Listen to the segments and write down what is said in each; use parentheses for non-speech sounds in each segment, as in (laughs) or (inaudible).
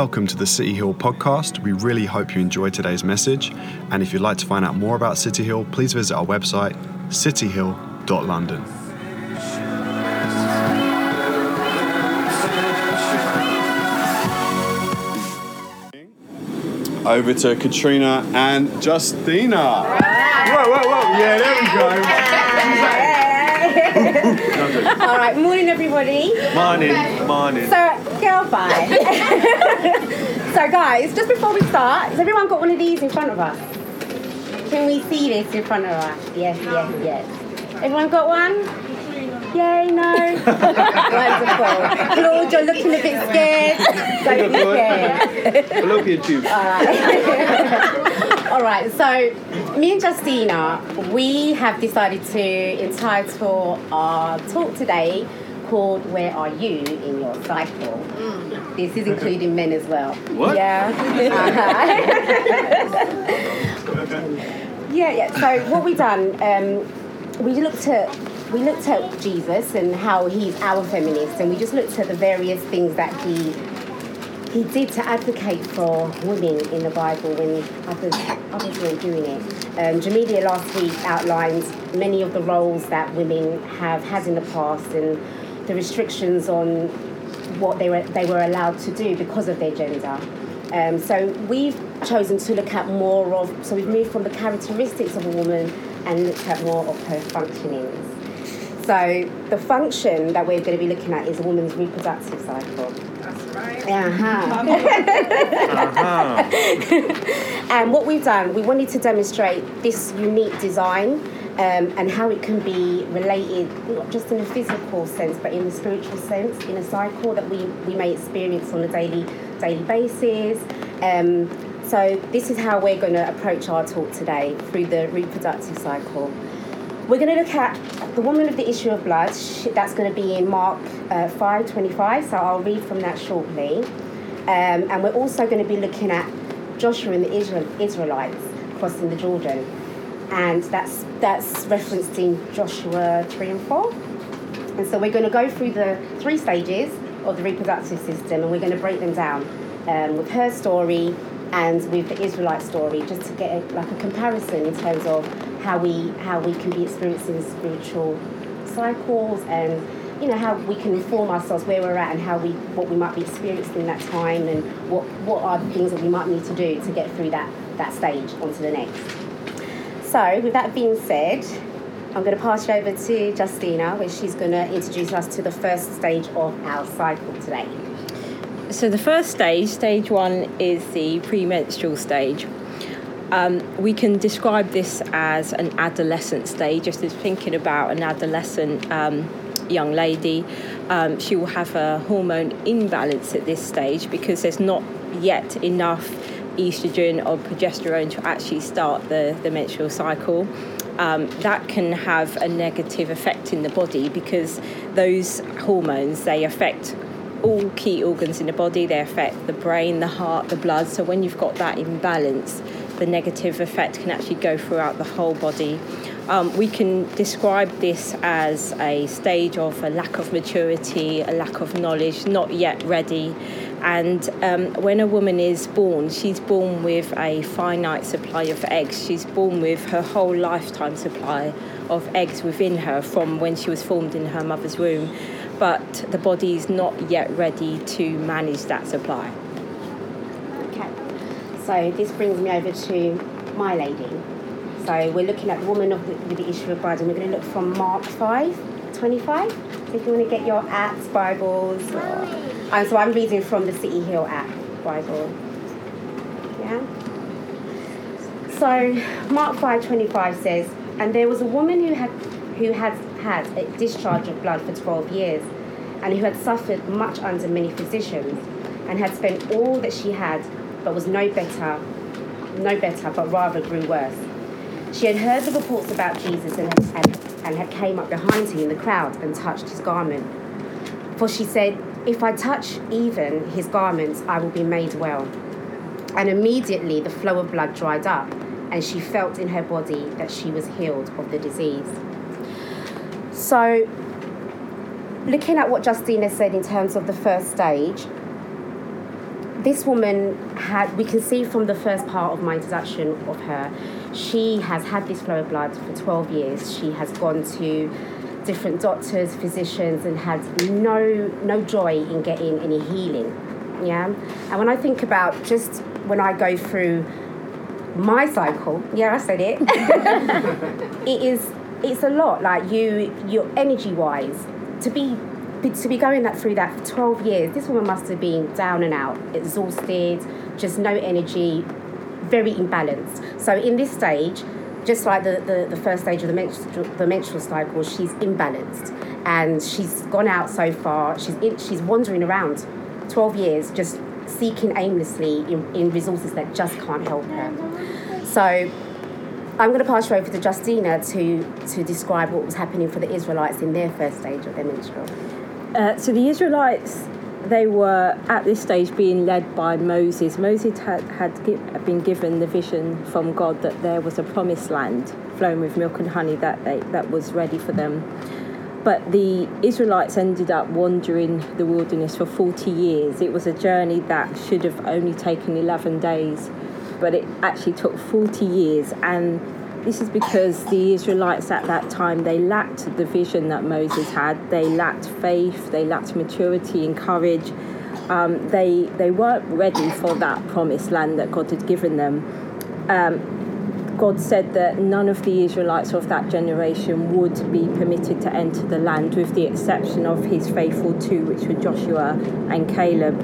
Welcome to the City Hill podcast. We really hope you enjoyed today's message. And if you'd like to find out more about City Hill, please visit our website, cityhill.london. Over to Katrina and Justina. Whoa, whoa, whoa. Yeah, there we go. (laughs) All right, morning everybody. Morning, morning. So, girl bye. (laughs) so, guys, just before we start, has everyone got one of these in front of us? Can we see this in front of us? Yes, yes, yes. Everyone got one? Yay, no. (laughs) Wonderful. Claude, you're looking a bit scared. (laughs) Don't be scared. Hello, YouTube. (laughs) All right, so me and Justina, we have decided to entitle our talk today called Where Are You in Your Cycle? This is including men as well. What? Yeah. Uh-huh. (laughs) yeah, yeah. So what we've done, um, we looked at we looked at Jesus and how he's our feminist, and we just looked at the various things that he he did to advocate for women in the Bible when others, others weren't doing it. Um, Jamelia last week outlined many of the roles that women have had in the past and the restrictions on what they were, they were allowed to do because of their gender. Um, so we've chosen to look at more of, so we've moved from the characteristics of a woman and looked at more of her functionings. So the function that we're going to be looking at is a woman's reproductive cycle. That's right. Uh-huh. Uh-huh. (laughs) and what we've done, we wanted to demonstrate this unique design um, and how it can be related, not just in a physical sense, but in a spiritual sense, in a cycle that we, we may experience on a daily daily basis. Um, so this is how we're going to approach our talk today through the reproductive cycle. We're going to look at the woman of the issue of blood. That's going to be in Mark uh, 5:25. So I'll read from that shortly. Um, and we're also going to be looking at Joshua and the Israel, Israelites crossing the Jordan, and that's that's referenced in Joshua 3 and 4. And so we're going to go through the three stages of the reproductive system, and we're going to break them down um, with her story and with the Israelite story, just to get a, like a comparison in terms of how we how we can be experiencing spiritual cycles and you know how we can inform ourselves where we're at and how we what we might be experiencing in that time and what what are the things that we might need to do to get through that that stage onto the next. So with that being said, I'm going to pass you over to Justina, where she's going to introduce us to the first stage of our cycle today. So the first stage, stage one, is the premenstrual stage. Um, we can describe this as an adolescent stage, just as thinking about an adolescent um, young lady. Um, she will have a hormone imbalance at this stage because there's not yet enough estrogen or progesterone to actually start the, the menstrual cycle. Um, that can have a negative effect in the body because those hormones they affect all key organs in the body. They affect the brain, the heart, the blood. So when you've got that imbalance, the negative effect can actually go throughout the whole body. Um, we can describe this as a stage of a lack of maturity, a lack of knowledge, not yet ready. And um, when a woman is born, she's born with a finite supply of eggs. She's born with her whole lifetime supply of eggs within her from when she was formed in her mother's womb. But the body is not yet ready to manage that supply. Okay, so this brings me over to my lady. So we're looking at the woman of the, with the issue of blood, and we're going to look from Mark 5, 25. If you want to get your apps, Bibles, or, and so I'm reading from the City Hill app Bible. Yeah. So Mark 5:25 says, and there was a woman who had who had had a discharge of blood for 12 years, and who had suffered much under many physicians, and had spent all that she had, but was no better, no better, but rather grew worse. She had heard the reports about Jesus and had, and, had came up behind him in the crowd and touched his garment. For she said, If I touch even his garments, I will be made well. And immediately the flow of blood dried up, and she felt in her body that she was healed of the disease. So, looking at what Justina said in terms of the first stage, this woman had, we can see from the first part of my introduction of her, she has had this flow of blood for 12 years. She has gone to different doctors, physicians, and had no, no joy in getting any healing. Yeah? And when I think about just when I go through my cycle, yeah, I said it, (laughs) it is, it's a lot. Like you, your energy wise, to be to be going that through that for 12 years, this woman must have been down and out, exhausted, just no energy, very imbalanced. So in this stage, just like the, the, the first stage of the menstrual, the menstrual cycle, she's imbalanced and she's gone out so far. She's in, she's wandering around, 12 years, just seeking aimlessly in, in resources that just can't help her. So I'm going to pass you over to Justina to, to describe what was happening for the Israelites in their first stage of their menstrual. Uh, so the Israelites, they were at this stage being led by Moses. Moses had, had been given the vision from God that there was a promised land flowing with milk and honey that, they, that was ready for them. But the Israelites ended up wandering the wilderness for 40 years. It was a journey that should have only taken 11 days, but it actually took 40 years. And this is because the Israelites at that time they lacked the vision that Moses had. They lacked faith. They lacked maturity and courage. Um, they they weren't ready for that promised land that God had given them. Um, God said that none of the Israelites of that generation would be permitted to enter the land, with the exception of His faithful two, which were Joshua and Caleb.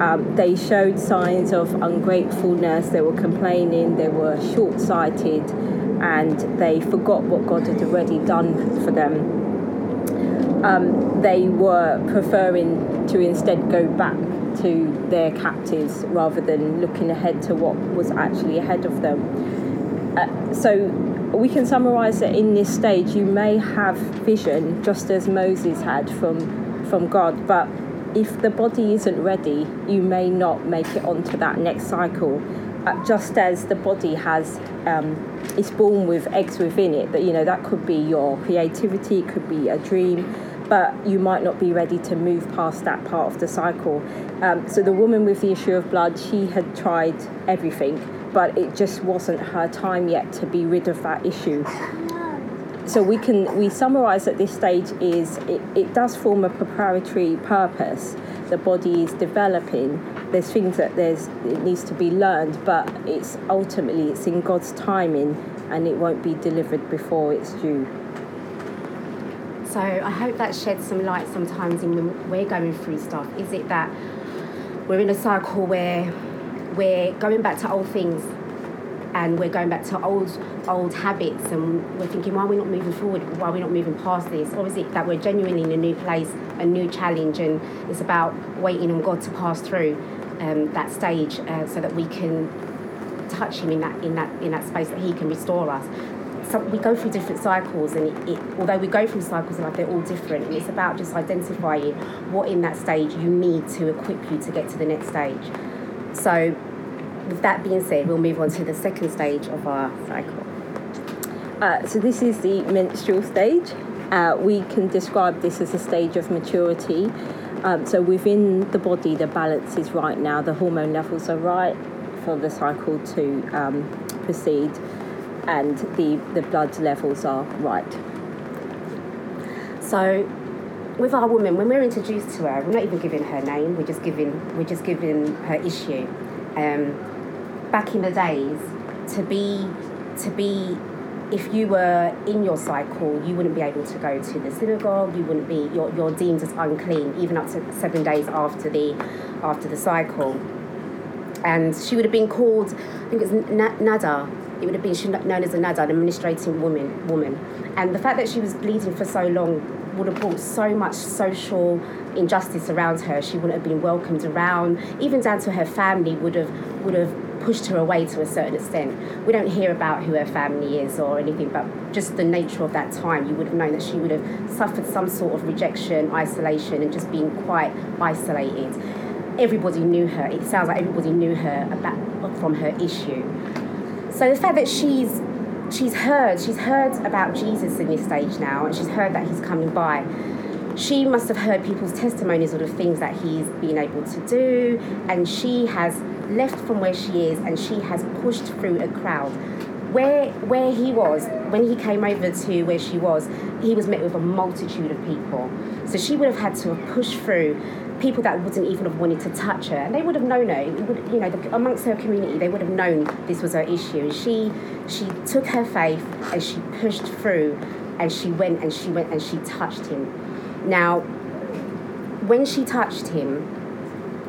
Um, they showed signs of ungratefulness. They were complaining. They were short-sighted and they forgot what God had already done for them. Um, they were preferring to instead go back to their captives rather than looking ahead to what was actually ahead of them. Uh, so we can summarize that in this stage you may have vision just as Moses had from from God, but if the body isn't ready, you may not make it onto that next cycle. Uh, just as the body has um, is born with eggs within it that you know that could be your creativity it could be a dream but you might not be ready to move past that part of the cycle. Um, so the woman with the issue of blood she had tried everything but it just wasn't her time yet to be rid of that issue. So we can we summarize at this stage is it, it does form a preparatory purpose. The body is developing there's things that there's it needs to be learned but it's ultimately it's in god's timing and it won't be delivered before it's due. So i hope that sheds some light sometimes in when we're going through stuff. Is it that we're in a cycle where we're going back to old things and we're going back to old old habits and we're thinking why are we not moving forward? Why are we not moving past this? Or is it that we're genuinely in a new place a new challenge and it's about waiting on god to pass through um, that stage uh, so that we can touch him in that in that in that space that he can restore us. So we go through different cycles and it, it, although we go through cycles like they're all different and it's about just identifying what in that stage you need to equip you to get to the next stage. So with that being said, we'll move on to the second stage of our cycle. Uh, so this is the menstrual stage. Uh, we can describe this as a stage of maturity. Um, so within the body, the balance is right now. The hormone levels are right for the cycle to um, proceed, and the the blood levels are right. So, with our woman, when we're introduced to her, we're not even giving her name. We're just giving we're just giving her issue. Um, back in the days to be to be if you were in your cycle you wouldn't be able to go to the synagogue you wouldn't be you're, you're deemed as unclean even up to seven days after the after the cycle. And she would have been called i think it's nada it would have been known as a nada an administrating woman woman. And the fact that she was bleeding for so long would have brought so much social injustice around her. She wouldn't have been welcomed around. Even down to her family would have would have pushed her away to a certain extent. We don't hear about who her family is or anything, but just the nature of that time, you would have known that she would have suffered some sort of rejection, isolation, and just been quite isolated. Everybody knew her. It sounds like everybody knew her about from her issue. So the fact that she's she's heard she's heard about Jesus in this stage now, and she's heard that he's coming by. She must have heard people's testimonies of the things that he's been able to do, and she has left from where she is and she has pushed through a crowd. Where where he was when he came over to where she was, he was met with a multitude of people. So she would have had to have pushed through people that wouldn't even have wanted to touch her, and they would have known her. Would, you know, the, amongst her community, they would have known this was her issue. And she she took her faith and she pushed through, and she went and she went and she touched him. Now, when she touched him,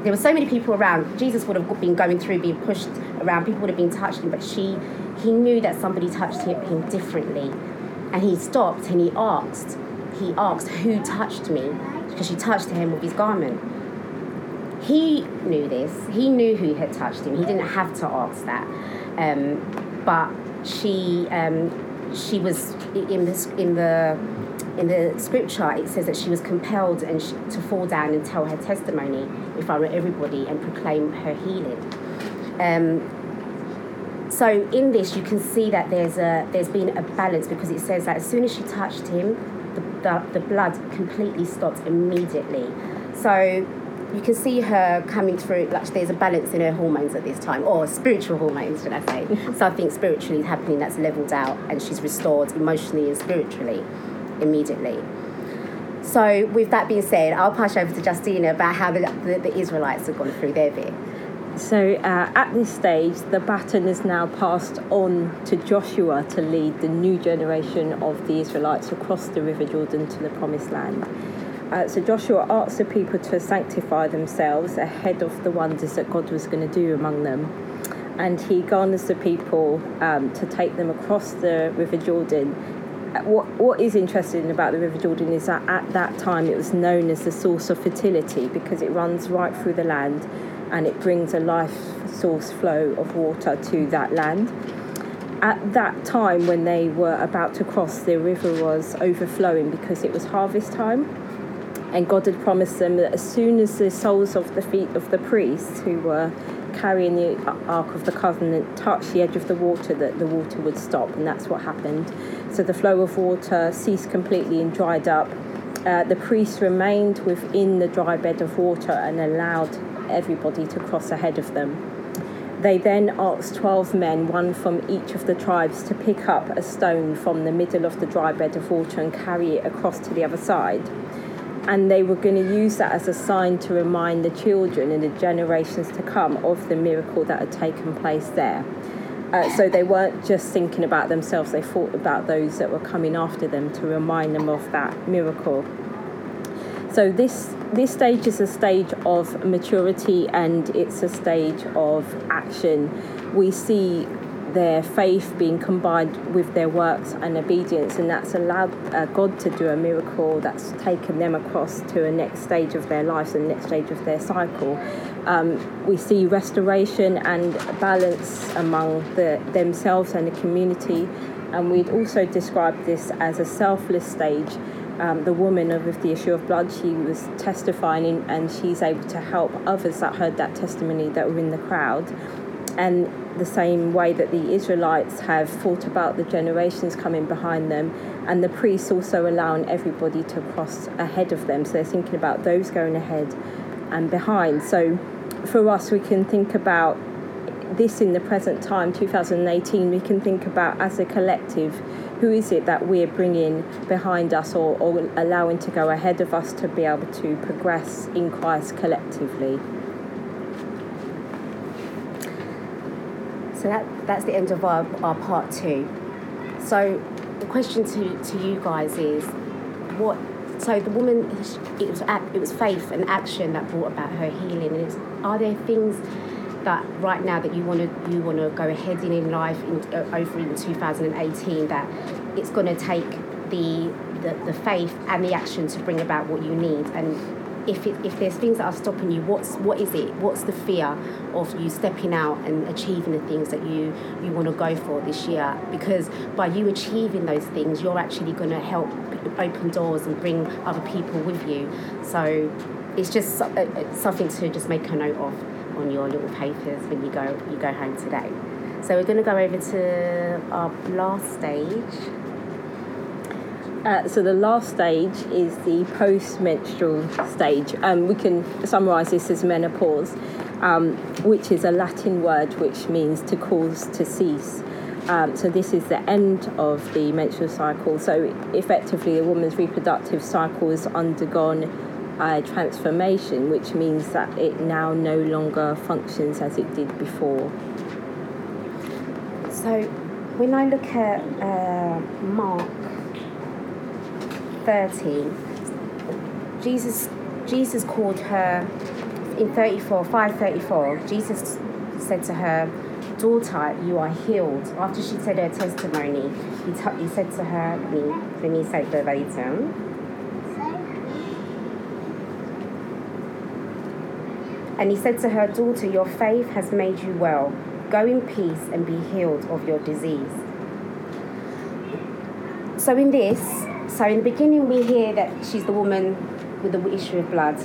there were so many people around. Jesus would have been going through, being pushed around. People would have been touching, him, but she, he knew that somebody touched him differently, and he stopped and he asked. He asked, "Who touched me?" Because she touched him with his garment. He knew this. He knew who had touched him. He didn't have to ask that, um, but she, um, she was in this in the in the scripture, it says that she was compelled and she, to fall down and tell her testimony in front of everybody and proclaim her healing. Um, so in this, you can see that there's a there's been a balance because it says that as soon as she touched him, the, the, the blood completely stopped immediately. So you can see her coming through like there's a balance in her hormones at this time or spiritual hormones should i say something spiritually happening that's leveled out and she's restored emotionally and spiritually immediately. So, with that being said, I'll pass over to Justina about how the, the, the Israelites have gone through their bit. So, uh, at this stage, the baton is now passed on to Joshua to lead the new generation of the Israelites across the River Jordan to the Promised Land. Uh, so, Joshua asks the people to sanctify themselves ahead of the wonders that God was going to do among them. And he garners the people um, to take them across the River Jordan Uh, what, what is interesting about the River Jordan is that at that time it was known as the source of fertility because it runs right through the land and it brings a life source flow of water to that land. At that time, when they were about to cross, the river was overflowing because it was harvest time. And God had promised them that as soon as the soles of the feet of the priests who were carrying the Ark of the Covenant touched the edge of the water, that the water would stop, and that's what happened. So the flow of water ceased completely and dried up. Uh, the priests remained within the dry bed of water and allowed everybody to cross ahead of them. They then asked 12 men, one from each of the tribes, to pick up a stone from the middle of the dry bed of water and carry it across to the other side and they were going to use that as a sign to remind the children and the generations to come of the miracle that had taken place there. Uh, so they weren't just thinking about themselves, they thought about those that were coming after them to remind them of that miracle. So this this stage is a stage of maturity and it's a stage of action. We see their faith being combined with their works and obedience, and that's allowed uh, God to do a miracle that's taken them across to a next stage of their lives and next stage of their cycle. Um, we see restoration and balance among the, themselves and the community, and we'd also describe this as a selfless stage. Um, the woman of with the issue of blood, she was testifying, and she's able to help others that heard that testimony that were in the crowd and the same way that the Israelites have thought about the generations coming behind them, and the priests also allowing everybody to cross ahead of them. So they're thinking about those going ahead and behind. So for us, we can think about this in the present time, 2018, we can think about as a collective who is it that we're bringing behind us or, or allowing to go ahead of us to be able to progress in Christ collectively. So that, that's the end of our, our part two. So the question to, to you guys is, what? So the woman, it was it was faith and action that brought about her healing. And are there things that right now that you want to you want to go ahead in in life in, uh, over in 2018 that it's going to take the, the the faith and the action to bring about what you need and if, it, if there's things that are stopping you, what's what is it? What's the fear of you stepping out and achieving the things that you you want to go for this year? Because by you achieving those things, you're actually going to help open doors and bring other people with you. So it's just uh, uh, something to just make a note of on your little papers when you go you go home today. So we're going to go over to our last stage. Uh, so the last stage is the post-menstrual stage. Um, we can summarise this as menopause, um, which is a Latin word which means to cause to cease. Um, so this is the end of the menstrual cycle. So effectively, a woman's reproductive cycle has undergone a transformation, which means that it now no longer functions as it did before. So when I look at uh, 13, Jesus Jesus called her in 34, 534, Jesus said to her, Daughter, you are healed. After she said her testimony, he, t- he said to her, let me say verbatim. And he said to her, Daughter, your faith has made you well. Go in peace and be healed of your disease. So, in this, so in the beginning, we hear that she's the woman with the issue of blood.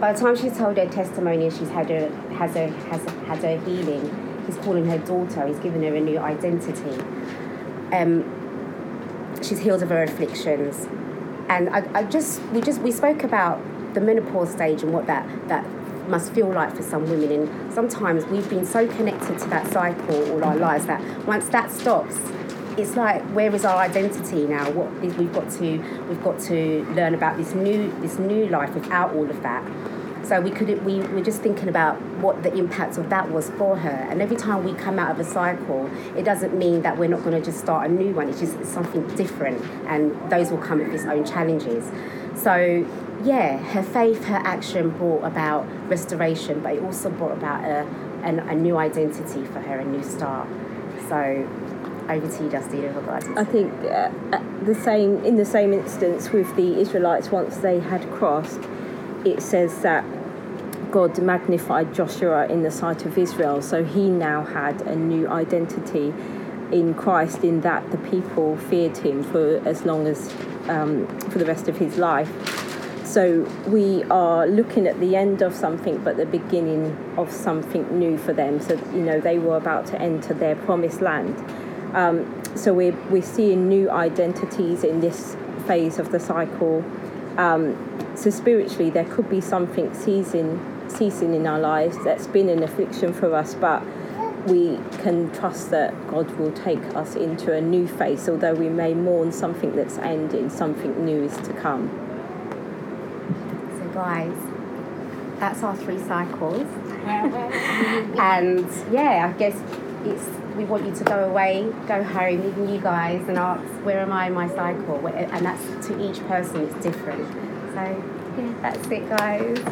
By the time she's told her testimony she's had her, has, her, has had her healing, he's calling her daughter, he's given her a new identity. Um, she's healed of her afflictions. And I, I just, we just, we spoke about the menopause stage and what that, that must feel like for some women. And sometimes we've been so connected to that cycle all our lives that once that stops, it's like where is our identity now? What is, we've got to we've got to learn about this new this new life without all of that. So we could we were just thinking about what the impact of that was for her. And every time we come out of a cycle, it doesn't mean that we're not going to just start a new one. It's just something different, and those will come with its own challenges. So yeah, her faith, her action brought about restoration, but it also brought about a, a, a new identity for her, a new start. So over to you, Justina, regarding. I think uh, the same in the same instance with the Israelites once they had crossed, it says that God magnified Joshua in the sight of Israel, so he now had a new identity in Christ. In that the people feared him for as long as um, for the rest of his life. So we are looking at the end of something, but the beginning of something new for them. So you know they were about to enter their promised land. Um, so we're we're seeing new identities in this phase of the cycle. Um, so spiritually, there could be something ceasing ceasing in our lives that's been an affliction for us, but we can trust that God will take us into a new phase. Although we may mourn something that's ending, something new is to come. So guys, that's our three cycles. (laughs) and yeah, I guess it's we want you to go away, go home, even you guys, and ask, where am I in my cycle? And that's to each person, it's different. So, yeah, that's it, guys. (laughs)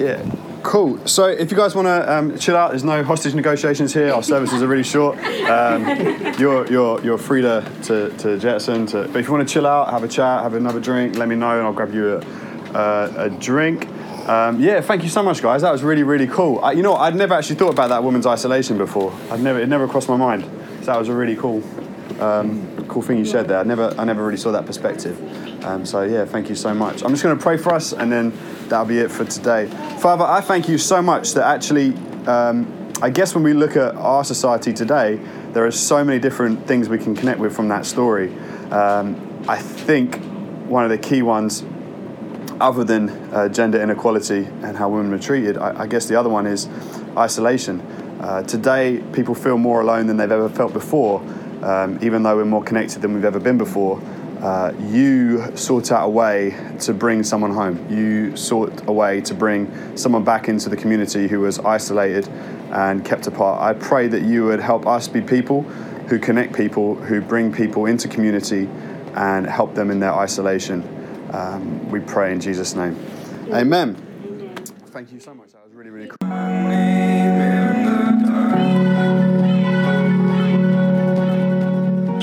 Yeah. Cool. So if you guys want to um, chill out, there's no hostage negotiations here. Our services are really short. Um, (laughs) you're, you're, you're free to, to, to. To, but if you want to chill out, have a chat, have another drink, let me know and I'll grab you a, uh, a drink. Um, yeah, thank you so much, guys. That was really, really cool. I, you know, I'd never actually thought about that woman's isolation before. I'd never, it never crossed my mind. So that was a really cool, um, cool thing you shared there. I never, I never really saw that perspective. Um, so yeah, thank you so much. I'm just going to pray for us, and then that'll be it for today. Father, I thank you so much that actually, um, I guess when we look at our society today, there are so many different things we can connect with from that story. Um, I think one of the key ones other than uh, gender inequality and how women are treated, I, I guess the other one is isolation. Uh, today, people feel more alone than they've ever felt before, um, even though we're more connected than we've ever been before. Uh, you sought out a way to bring someone home. You sought a way to bring someone back into the community who was isolated and kept apart. I pray that you would help us be people who connect people, who bring people into community and help them in their isolation. Um, we pray in Jesus' name. Amen. Amen. Thank you so much. That was really, really cool.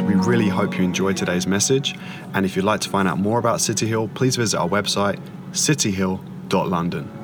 We really hope you enjoyed today's message. And if you'd like to find out more about City Hill, please visit our website, cityhill.london.